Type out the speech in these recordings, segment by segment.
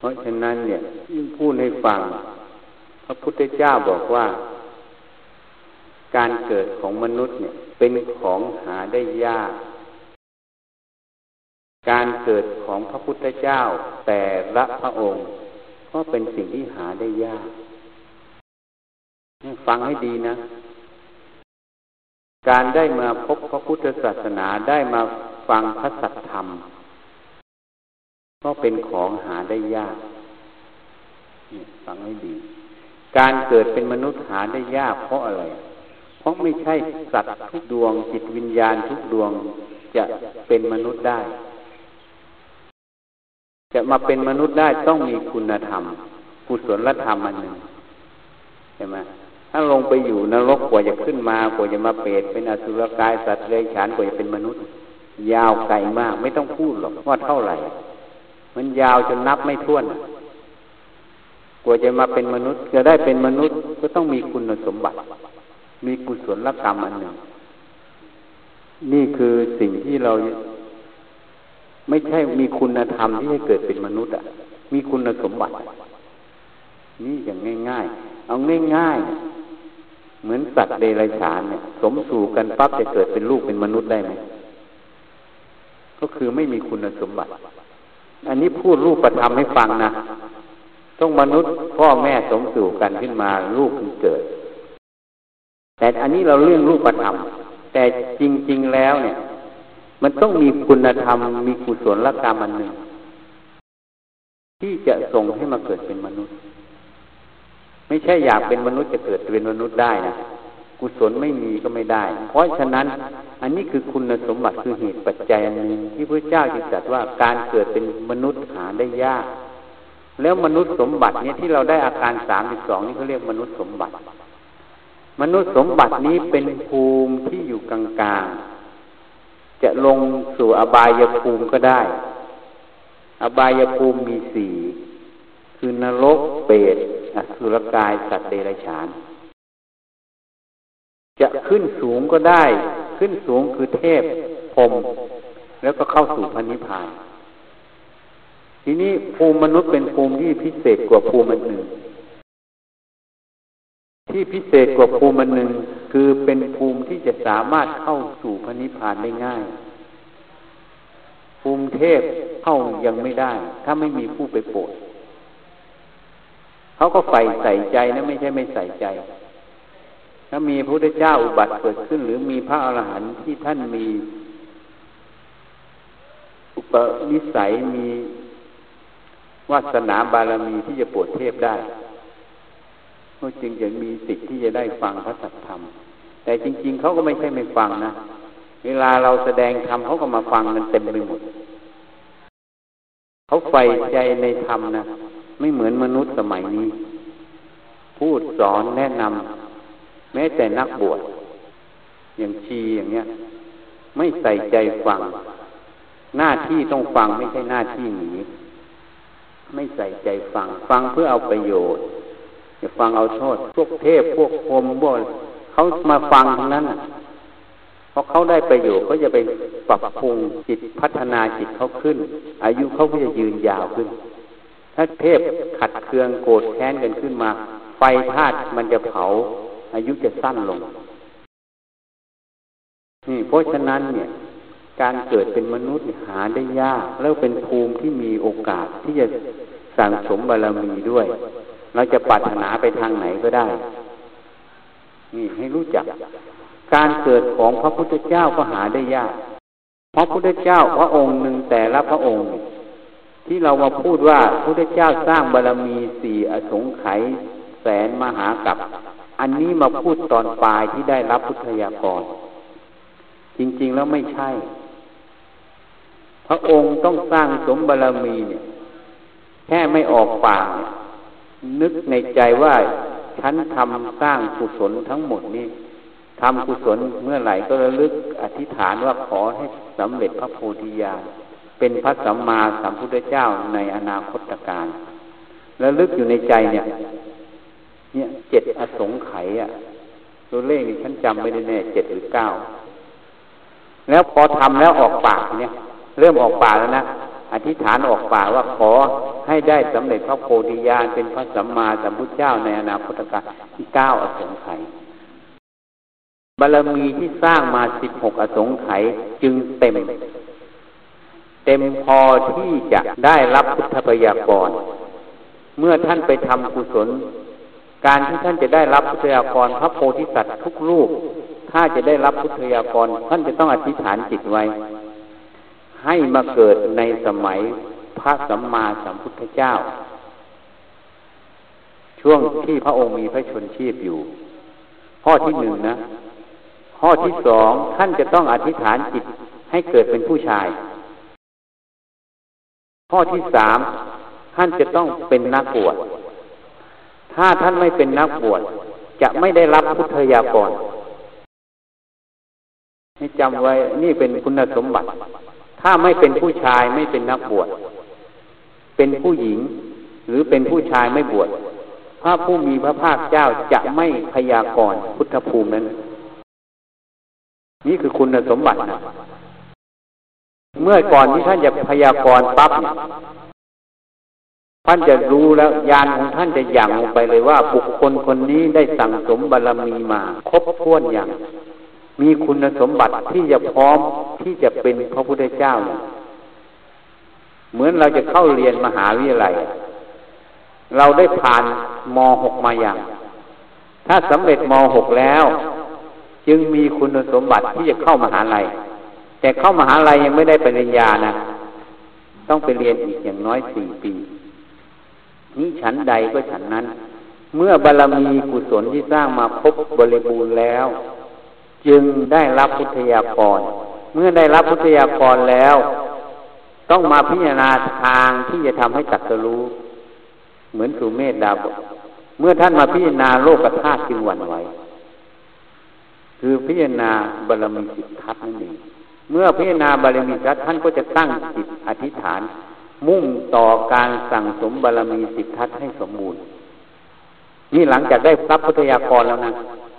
เพราะฉะนั้นเนี่ยยิ่งพูดให้ฟัง พระพุทธเจ้าบอกว่า การเกิดของมนุษย์เนี่ย เป็นของหาได้ยาก การเกิดของพระพุทธเจ้าแต่ละพระองค์ ก็เป็นสิ่งที่หาได้ยาก ฟังให้ดีนะ การได้มาพบพระพุทธศาสนาได้มาฟังพระสัทธรรม ก็เป็นของหาได้ยากฟังให้ดี การเกิดเป็นมนุษย์หาได้ยากเพราะอะไร เพราะไม่ใช่สัตว์ทุกดวงจิตวิญญาณทุกดวงจะเป็นมนุษย์ได้ จะมาเป็นมนุษย์ได้ต้องมีคุณธรรมกุศลธรรมอันหนึ่งใช่ไหมถ้าลงไปอยู่นรกกว่าจะขึ้นมากว่าจะมาเปรตเป็นอสุรกายสัตว์เลื้อยฉานกว่าจะเป็นมนุษย์ ยาวไกลมาก ไม่ต้องพูดหรอกว่าเท่าไหร่ มันยาวจนนับไม่ถ้วน กว่าจะมาเป็นมนุษย์ จะได้เป็นมนุษย์ก็ต้องมีคุณสมบัติ มีกุศลกรรมอันหนึ่ง นี่คือสิ่งที่เราไม่ใช่มีคุณธรรมที่ให้เกิดเป็นมนุษย์อะ มีคุณสมบัติ นี่อย่างง่ายๆ เอาง่ายๆ เหมือนสัตว์เดรัจฉานเนี่ย สมสู่กันปั๊บจะเกิดเป็นลูกเป็นมนุษย์ได้ไหมก็คือไม่มีคุณสมบัติ อันนี้พูดรูปประทำให้ฟังนะ ต้องมนุษย์พ่อแม่สมสู่กันขึ้นมาลูกเกิด แต่อันนี้เราเรื่องรูปธรรม แต่จริง ๆ แล้วเนี่ย มันต้องมีคุณธรรม มีกุศลกรรมอันหนึ่ง ที่จะส่งให้มาเกิดเป็นมนุษย์ ไม่ใช่อยากเป็นมนุษย์จะเกิดเป็นมนุษย์ได้นะ กุศลไม่มีก็ไม่ได้ เพราะฉะนั้น อันนี้คือคุณสมบัติคือเหตุปัจจัยอันหนึ่งที่พระเจ้าจึงตรัสว่าการเกิดเป็นมนุษย์หาได้ยาก แล้วมนุษย์สมบัติเนี่ยที่เราได้อาการสามสิบสองนี่เขาเรียกมนุษย์สมบัติ มนุษย์สมบัตินี้เป็นภูมิที่อยู่กลางๆจะลงสู่อบายภูมิก็ได้ อบายภูมิมีสี่คือนรกเปรตอสุรกายสัตว์เดรัจฉาน ขึ้นสูงก็ได้ ขึ้นสูงคือเทพพรมแล้วก็เข้าสู่พันิพพาน ทีนี้ภูมิมนุษย์เป็นภูมิที่พิเศษกว่าภูมิอันหนึ่ง ที่พิเศษกว่าภูมิอันหนึ่งคือเป็นภูมิที่จะสามารถเข้าสู่พระนิพพานได้ง่าย ภูมิเทพเข้ายังไม่ได้ ถ้าไม่มีผู้ไปโปรดเขาก็ใฝ่ใส่ใจนะไม่ใช่ไม่ใส่ใจ ถ้ามีพระพุทธเจ้าอุบัติเกิดขึ้น หรือมีพระอรหันต์ที่ท่านมี อุปนิสัยมีวาสนาบารมีที่จะปวดเทพได้ก็จึงจะมีสิทธิ์ที่จะได้ฟังพระสัทธรรม แต่จริง ๆเขาก็ไม่ใช่ไม่ฟังนะ เวลาเราแสดงธรรมเขาก็มาฟังกันเต็มไปหมดเขาใฝ่ใจในธรรมนะ ไม่เหมือนมนุษย์สมัยนี้ พูดสอนแนะนำ แม้แต่นักบวชอย่างชีอย่างเงี้ย ไม่ใส่ใจฟัง หน้าที่ต้องฟังไม่ใช่หน้าที่หนีไม่ใส่ใจฟัง ฟังเพื่อเอาประโยชน์อย่าฟังเอาโทษพวกเทพพวกพรมพวกเขามาฟังทั้งนั้นเพราะเขาได้ประโยชน์เขาจะไปปรับปรุงจิตพัฒนาจิตเขาขึ้น อายุเขาก็จะยืนยาวขึ้น ถ้าเทพขัดเคืองโกรธแค้นกันขึ้นมา ไฟธาตุมันจะเผา อายุจะสั้นลง นี่เพราะฉะนั้นเนี่ย การเกิดเป็นมนุษย์หาได้ยาก แล้วเป็นภูมิที่มีโอกาสที่จะสั่งสมบารมีด้วย เราจะปรารถนาไปทางไหนก็ได้ นี่ให้รู้จัก การเกิดของพระพุทธเจ้าก็หาได้ยากพระพุทธเจ้าพระองค์หนึ่งแต่ละพระองค์ที่เรามาพูดว่าพระพุทธเจ้าสร้างบารมีสี่อสงไขยแสนมหากับ อันนี้มาพูดตอนปลายที่ได้รับพุทธยากร จริง ๆ แล้วไม่ใช่ พระองค์ต้องสร้างสมบารมีเนี่ยแค่ไม่ออกปากนึกในใจว่าฉันทำสร้างกุศลทั้งหมดนี้ทำกุศลเมื่อไหร่ก็ระลึกอธิษฐานว่าขอให้สำเร็จพระโพธิญาณเป็นพระสัมมาสัมพุทธเจ้าในอนาคตการแล้วลึกอยู่ในใจเนี่ย เนี่ยเจ็ดอสงไขยอะตัวเลขนี่ฉันจำไม่ได้แน่เจ็ดหรือเก้าแล้วพอทำแล้วออกปากเนี่ย เริ่มออกปากแล้วนะอธิษฐานออกปากว่าขอให้ได้สำเร็จพระโพธิญาณเป็นพระสัมมาสัมพุทธเจ้าในอนาคตการที่เก้าอสงไขยบารมีที่สร้างมาสิบหกอสงไขยจึงเต็ม เต็มพอที่จะได้รับพุทธปยากร เมื่อท่านไปทำกุศล การที่ท่านจะได้รับพุทธยากรพระโพธิสัตว์ทุกรูป ถ้าจะได้รับพุทธยากรท่านจะต้องอธิษฐานจิตไว้ ให้มาเกิดในสมัยพระสัมมาสัมพุทธเจ้า ช่วงที่พระองค์มีพระชนชีพอยู่ ข้อที่หนึ่งนะ ข้อที่สองท่านจะต้องอธิษฐานจิตให้เกิดเป็นผู้ชาย ข้อที่สามท่านจะต้องเป็นนักบวช ถ้าท่านไม่เป็นนักบวชจะไม่ได้รับพุทธยากรให้จำไว้นี่เป็นคุณสมบัติ ถ้าไม่เป็นผู้ชายไม่เป็นนักบวชเป็นผู้หญิง หรือเป็นผู้ชายไม่บวชพระผู้มีพระภาคเจ้าจะไม่พยากรณ์พุทธภูมินั้น นี่คือคุณสมบัตินะเมื่อก่อนที่ท่านจะพยากรณ์ปั๊บ ท่านจะรู้แล้วยานของท่านจะย่างลงไปเลยว่า บุคคลคนนี้ได้สั่งสมบารรมีมา ครบถ้วนอย่าง มีคุณสมบัติที่จะพร้อมที่จะเป็นพระพุทธเจ้า เหมือนเราจะเข้าเรียนมหาวิทยาลัย เราได้ผ่านม .6 มาอย่าง ถ้าสำเร็จม .6 แล้ว จึงมีคุณสมบัติที่จะเข้ามหาลัย แต่เข้ามหาลัยยังไม่ได้ปริญญานะ ต้องไปเรียนอีกอย่างน้อยสี่ปี นี้ฉันใดก็ฉันนั้น เมื่อบารรมีกุศลที่สร้างมาครบบริบูรณ์แล้ว จึงได้รับพุทธยากร เมื่อได้รับพุทธยากรแล้ว ต้องมาพิจารณาทางที่จะทำให้ตัดสู้ เหมือนสุเมธดาบเมื่อท่านมาพิจารณาโลกธาตุจึงหวั่นไหวคือพิจารณาบารมีสิทธัตนั่นเองเมื่อพิจารณาบารมีสิทธัตท่านก็จะตั้งจิตอธิษฐาน มุ่งต่อการสั่งสมบารมีสิทธัตให้สมบูรณ์ นี่หลังจากได้รับพุทธยากรแล้วนะ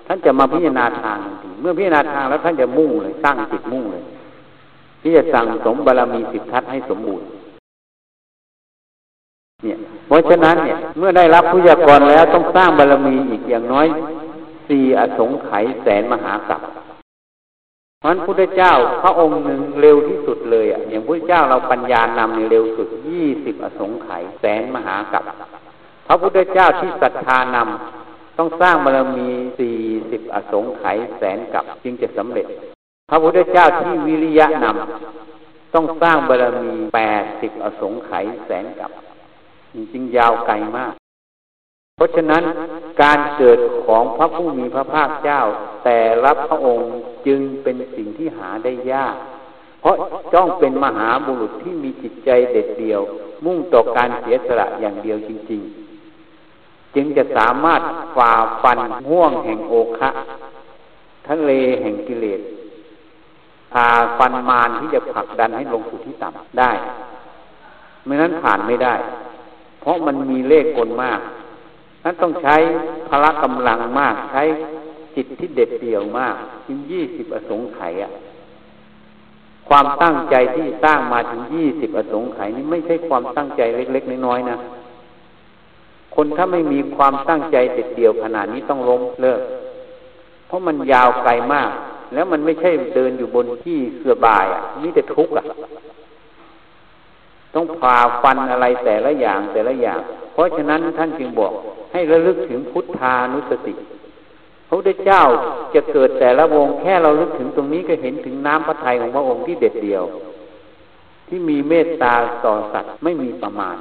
ท่านจะมาพิจารณาทางเมื่อพิจารณาทางแล้วท่านจะมุ่งเลยสร้างจิตมุ่งเลย ที่จะสั่งสมบารมีสิทธัตให้สมบูรณ์เนี่ยเพราะฉะนั้นเนี่ยเมื่อได้รับพุทธยากรแล้วต้องสร้างบารมีอีกอย่างน้อยสี่อสงไขยแสนมหากัป เพราะนั้นพุทธเจ้าพระองค์หนึ่งเร็วที่สุดเลยอะอย่างพุทธเจ้าเราปัญญานำเร็วสุดยี่สิบอสงไขยแสนมหากัปพระพุทธเจ้าที่ศรัทธานำต้องสร้างบารมีสี่สิบอสงไขยแสนกับจึงจะสำเร็จ พระพุทธเจ้าที่วิริยะนำต้องสร้างบารมีแปดสิบอสงไขยแสนกับจริงๆยาวไกลมาก เพราะฉะนั้นการเกิดของพระผู้มีพระภาคเจ้า แต่รับพระองค์จึงเป็นสิ่งที่หาได้ยาก เพราะจ้องเป็นมหาบุรุษที่มีจิตใจเด็ดเดี่ยว มุ่งต่อการเสียสละอย่างเดียวจริง ๆ จึงจะสามารถฝ่าฟันห่วงแห่งโอคะทะเลแห่งกิเลสพาฟันมารที่จะผลักดันให้ลงสู่ที่ต่ำได้ไม่นั้นผ่านไม่ได้ เพราะมันมีเลขกลมาก นั้นต้องใช้พละกำลังมากใช้ จิตที่เด็ดเดี่ยวมากถึงยี่สิบอสงไขยอะความตั้งใจที่สร้างมาถึงยี่สิบอสงไขยนี่ไม่ใช่ความตั้งใจเล็ก ๆ น้อยๆนะคนถ้าไม่มีความตั้งใจเด็ดเดี่ยวขนาดนี้ต้องล้มเลิก เพราะมันยาวไกลมาก แล้วมันไม่ใช่เดินอยู่บนที่เสื่อบายอะมีแต่ทุกข์อะต้องผ่าฟันอะไรแต่ละอย่างแต่ละอย่าง เพราะฉะนั้นท่านจึงบอกให้ระลึกถึงพุทธานุสติ ระพุทธเจ้าจะเกิดแต่ละวงแค่เราลึกถึงตรงนี้ก็เห็นถึงน้ำพระทัยของพระองค์ที่เด็ดเดี่ยว ที่มีเมตตาต่อสัตว์ไม่มีประมาณ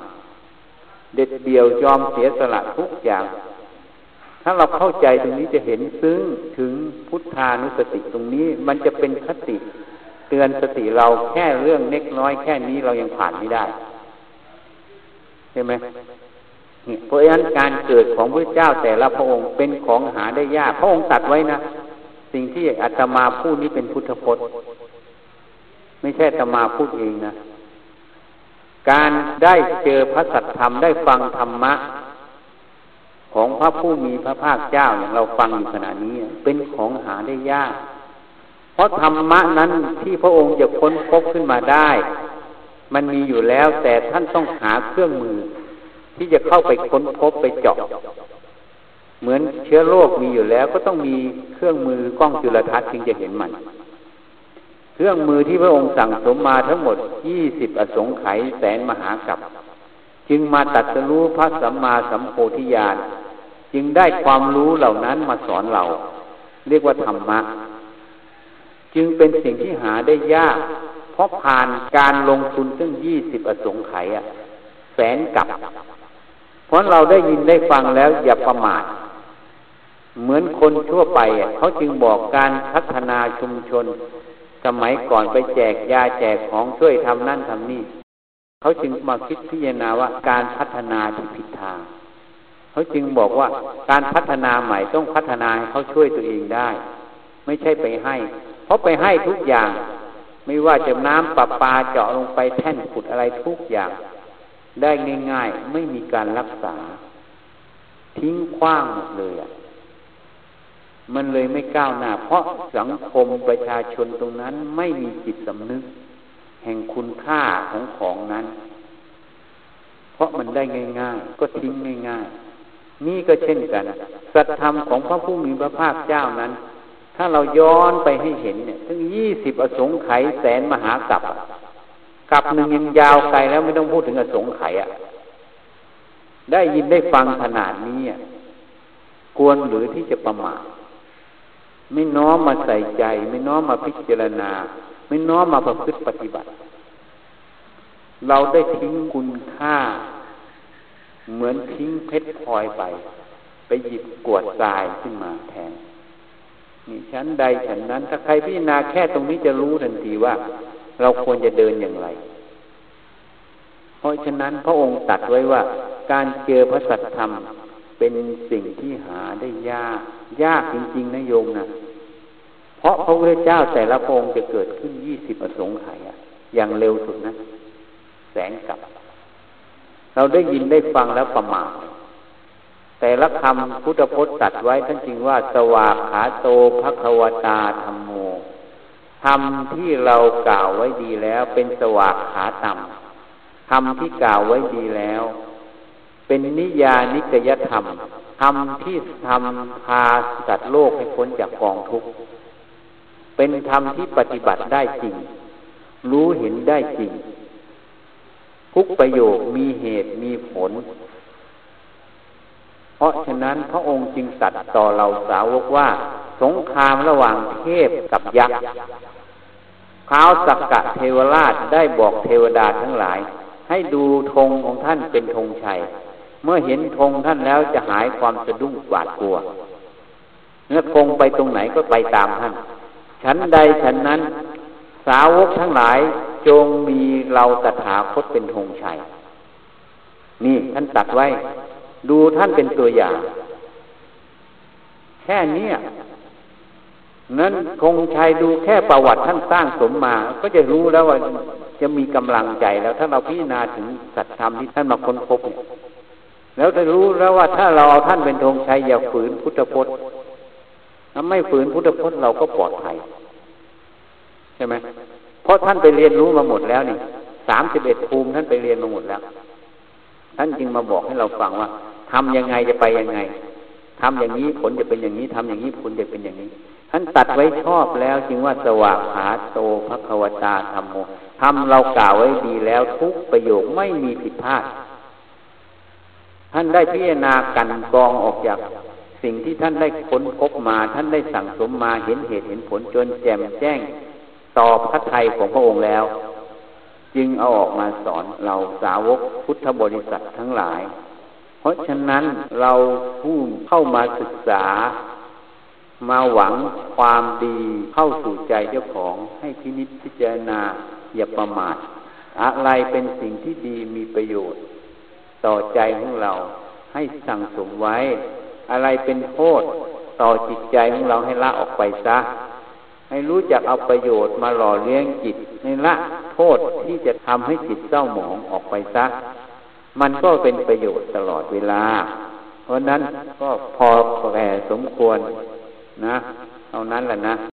เด็ดเดี่ยวยอมเสียสละทุกอย่าง ถ้าเราเข้าใจตรงนี้จะเห็นซึ้งถึงพุทธานุสติตรงนี้ มันจะเป็นคติ เตือนสติเราแค่เรื่องเล็กน้อยแค่นี้เรายังผ่านไม่ได้ใช่ไหม เพราะฉะนั้นการเกิดของพระเจ้าแต่ละพระองค์เป็นของหาได้ยาก พระองค์ตัดไว้นะ สิ่งที่อาตมาพูดนี้เป็นพุทธพจน์ ไม่ใช่อาตมาพูดเองนะ การได้เจอพระสัทธรรมได้ฟังธรรมะ ของพระผู้มีพระภาคเจ้าอย่างเราฟังอยู่ขณะนี้ เป็นของหาได้ยาก เพราะธรรมะนั้นที่พระองค์จะค้นพบขึ้นมาได้ มันมีอยู่แล้วแต่ท่านต้องหาเครื่องมือ ที่จะเข้าไปค้นพบไปเจาะเหมือนเชื้อโรคมีอยู่แล้ว ก็ต้องมีเครื่องมือกล้องจุลทรรศน์จึงจะเห็นมัน เครื่องมือที่พระองค์สั่งสมมาทั้งหมดยี่สิบอสงไขยแสนมหากับจึงมาตัดสู้พระสัมมาสัมโพธิญาณจึงได้ความรู้เหล่านั้นมาสอนเรา เรียกว่าธรรมะ จึงเป็นสิ่งที่หาได้ยาก เพราะผ่านการลงทุนตั้งยี่สิบอสงไขยแสนกับ เพราะเราได้ยินได้ฟังแล้วอย่าประมาท เหมือนคนทั่วไปเขาจึงบอกการพัฒนาชุมชน สมัยก่อนไปแจกยาแจกของช่วยทำนั่นทำนี่เขาจึงมาคิดพิจารณาว่าการพัฒนาที่ผิดทางเขาจึงบอกว่าการพัฒนาใหม่ต้องพัฒนาให้เขาช่วยตัวเองได้ ไม่ใช่ไปให้ เพราะไปให้ทุกอย่าง ไม่ว่าจะน้ำประปาเจาะลงไปแท่นขุดอะไรทุกอย่าง ได้ง่ายๆ ไม่มีการรักษา ทิ้งขว้างหมดเลยอะมันเลยไม่ก้าวหน้า เพราะสังคมประชาชนตรงนั้นไม่มีจิตสำนึก แห่งคุณค่าของของนั้น เพราะมันได้ง่าย ๆ ก็ทิ้งง่ายๆนี่ก็เช่นกันสัตธรรมของพระผู้มีพระภาคเจ้านั้น ถ้าเราย้อนไปให้เห็นเนี่ยถึงยี่สิบอสงไขยแสนมหากับ กับหนึ่งยังยาวไกลแล้วไม่ต้องพูดถึงอสงไขยอะ ได้ยินได้ฟังขนาดนี้ควรหรือที่จะประมาทไม่น้อมมาใส่ใจ ไม่น้อมมาพิจารณา ไม่น้อมมาประพฤติปฏิบัติ เราได้ทิ้งคุณค่า เหมือนทิ้งเพชรพลอยไป ไปหยิบกวดทรายขึ้นมาแทนนี่ชั้นใดฉันนั้น ถ้าใครพิจารณาแค่ตรงนี้จะรู้ทันทีว่า เราควรจะเดินอย่างไร เพราะฉะนั้นพระองค์ตัดไว้ว่า การเจอพระสัตธรรมเป็นสิ่งที่หาได้ยาก ยากจริงๆนะโยมนะเพราะพระพุทธเจ้าแต่ละองค์จะเกิดขึ้นยี่สิบอสงไขยอย่างเร็วสุดนะ แสงกับ เราได้ยินได้ฟังแล้วประมาทแต่ละคำพุทธพจน์ตัดไว้ท่านจริงว่า สวากขาโตภควตาธรรมโม ธรรมที่เรากล่าวไว้ดีแล้วเป็นสวากขาต่ำธรรมที่กล่าวไว้ดีแล้ว เป็นนิยานิกยธรรมธรรมที่ทำพาสัตว์โลกให้พ้นจากกองทุกข์เป็นธรรมที่ปฏิบัติได้จริง รู้เห็นได้จริง ทุกประโยคมีเหตุมีผล เพราะฉะนั้นพระองค์จึงสัตว์ต่อเราสาวกว่า สงครามระหว่างเทพกับยักษ์ข้าวสักกะเทวราชได้บอกเทวดาทั้งหลาย ให้ดูธงของท่านเป็นธงชัย เมื่อเห็นธงท่านแล้วจะหายความสะดุ้งหวาดกลัวเมื่อคงไปตรงไหนก็ไปตามท่าน ฉันใดฉันนั้น สาวกทั้งหลายจงมีเราตถาคตเป็นธงชัย นี่ท่านตัดไว้ ดูท่านเป็นตัวอย่าง แค่นี้ นั้นธงชัยดูแค่ประวัติท่านสร้างสมมา ก็จะรู้แล้วว่าจะมีกำลังใจแล้วถ้าเราพิจารณาถึงสัจธรรมที่ท่านมาค้นพบแล้วจะรู้แล้วว่าถ้าเราเอาท่านเป็นธงชัยอย่าฝืนพุทธพจน์ถ้าไม่ฝืนพุทธพจน์เราก็ปลอดภัยใช่ไหมเพราะท่านไปเรียนรู้มาหมดแล้วนี่สามสิบเอ็ดภูมิท่านไปเรียนมาหมดแล้ว ท่านจึงมาบอกให้เราฟังว่าทำยังไงจะไปยังไงทำอย่างนี้ผลจะเป็นอย่างนี้ทำอย่างนี้ผลจะเป็นอย่างนี้ ท่านตัดไว้ชอบแล้วจึงว่าสว่างขาโตพระควตาธรรมโมทำเรากล่าวไว้ดีแล้วทุกประโยคไม่มีผิดพลาด ท่านได้พิจารณากันกองออกจากสิ่งที่ท่านได้ค้นพบมา ท่านได้สั่งสมมาเห็นเหตุเห็นผลจนแจ่มแจ้งต่อพระไทยของพระองค์แล้ว จึงเอาออกมาสอนเราสาวกพุทธบริษัททั้งหลาย เพราะฉะนั้นเราผู้เข้ามาศึกษา มาหวังความดีเข้าสู่ใจเจ้าของให้พินิจพิจารณาอย่าประมาทอะไรเป็นสิ่งที่ดีมีประโยชน์ ต่อใจของเราให้สั่งสมไว้ อะไรเป็นโทษต่อจิตใจของเราให้ละออกไปซะ ให้รู้จักเอาประโยชน์มาหล่อเลี้ยงจิตในละโทษที่จะทำให้จิตเศร้าหมองออกไปซะ มันก็เป็นประโยชน์ตลอดเวลา เพราะนั้นก็พอแก่สมควร นะเอานั้นแหละนะ